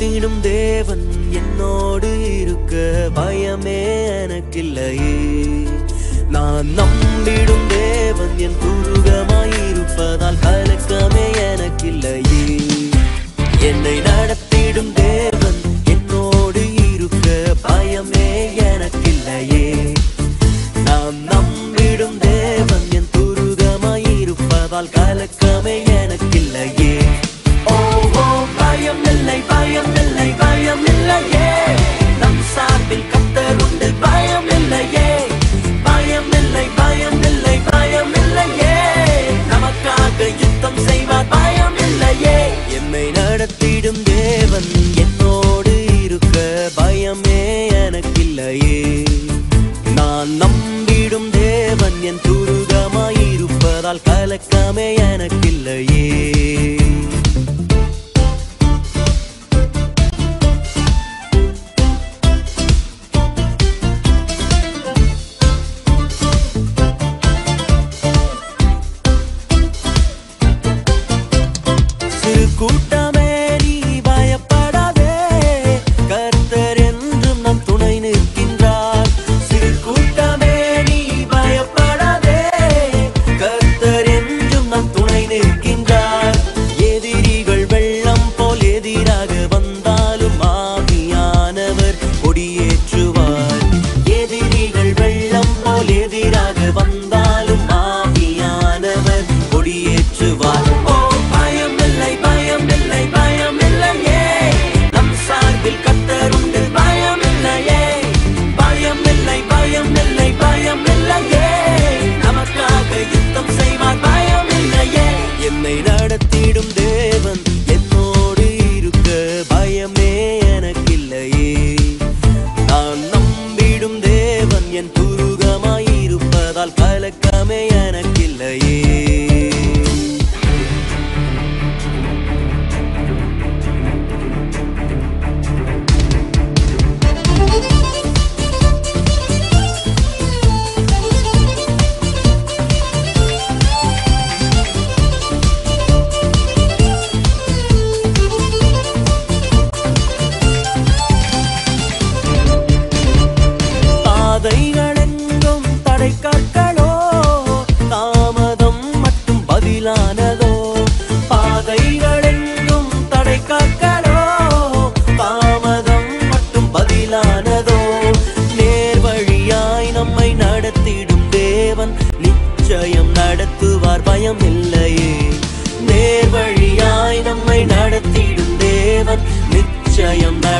நம்பிடும் தேவன் என்னோடு இருக்க பயமே எனக்கில்லையே. நான் நம்பிடும் தேவன் என் குருகமாயிருப்பதால் கலக்கமே எனக்கில்லையே. என்னை நடத்திடும் தேவன் என்னோடு இருக்க பயமே எனக்கில்லையே. நான் நம்பிடும் தேவன் என் துருகமாயிருப்பதால் கலக்க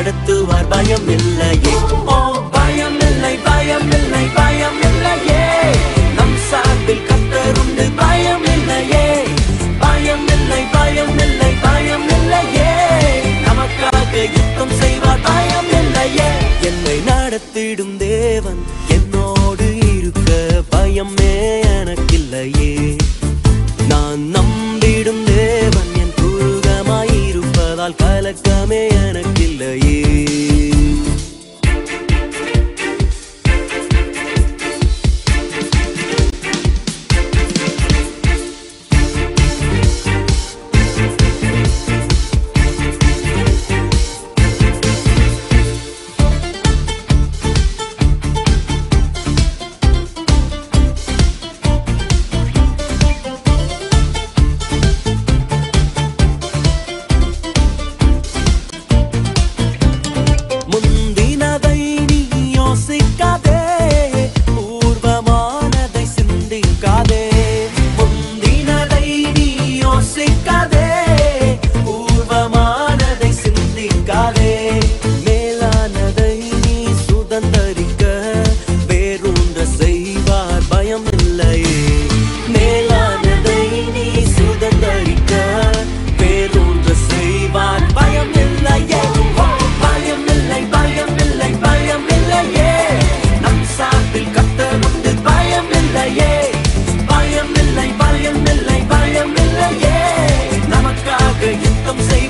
நடத்துவார் பயம் இல்லையே பயம் இல்லை பயம் இல்லை பயம் இல்லையே நம் சார்பில் கத்தருண்டு பயம் இல்லையே பயம் இல்லை பயம் இல்லை பயம் இல்லையே நமக்காக யுத்தம் செய்வார். பயம் இல்லையே என்னை நடத்திடும் தேவன் என்னோடு இருக்க பயமே எனக்கில்லையே. நான் நம்பிடும் தேவன் என் துருகமாயிருப்பதால் கலக்கமே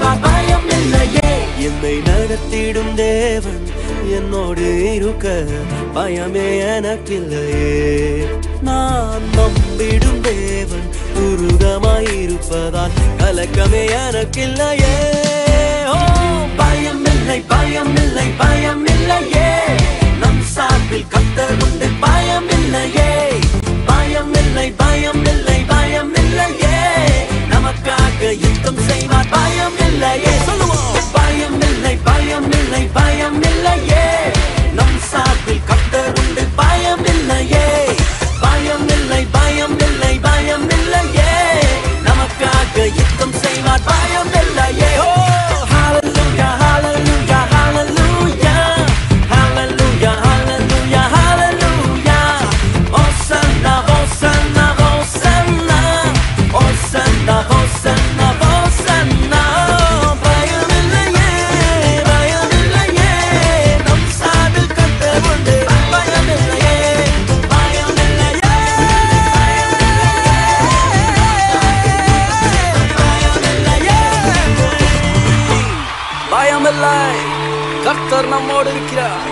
செய்வார். பயம் இல்லையே. என்னை நடத்திடும் தேவன் என்னோடு இருக்க பயமே எனக்கில்லையே. நான் நம்பிடும் தேவன் உருகமாயிருப்பதால் கலக்கமே எனக்கில்லையே. ஓ பயம் இல்லை பயம் இல்லை பயம் இல்லையே. நம் சார்பில் கத்தர் உண்டு பயம் இல்லையே. பயம் இல்லை பயம் இல்லை பயம் இல்லையே. நமக்காக யுத்தம் செய்வார். 耶 பயமில்லை கர்த்தர் நம்மோடு இருக்கிறார்.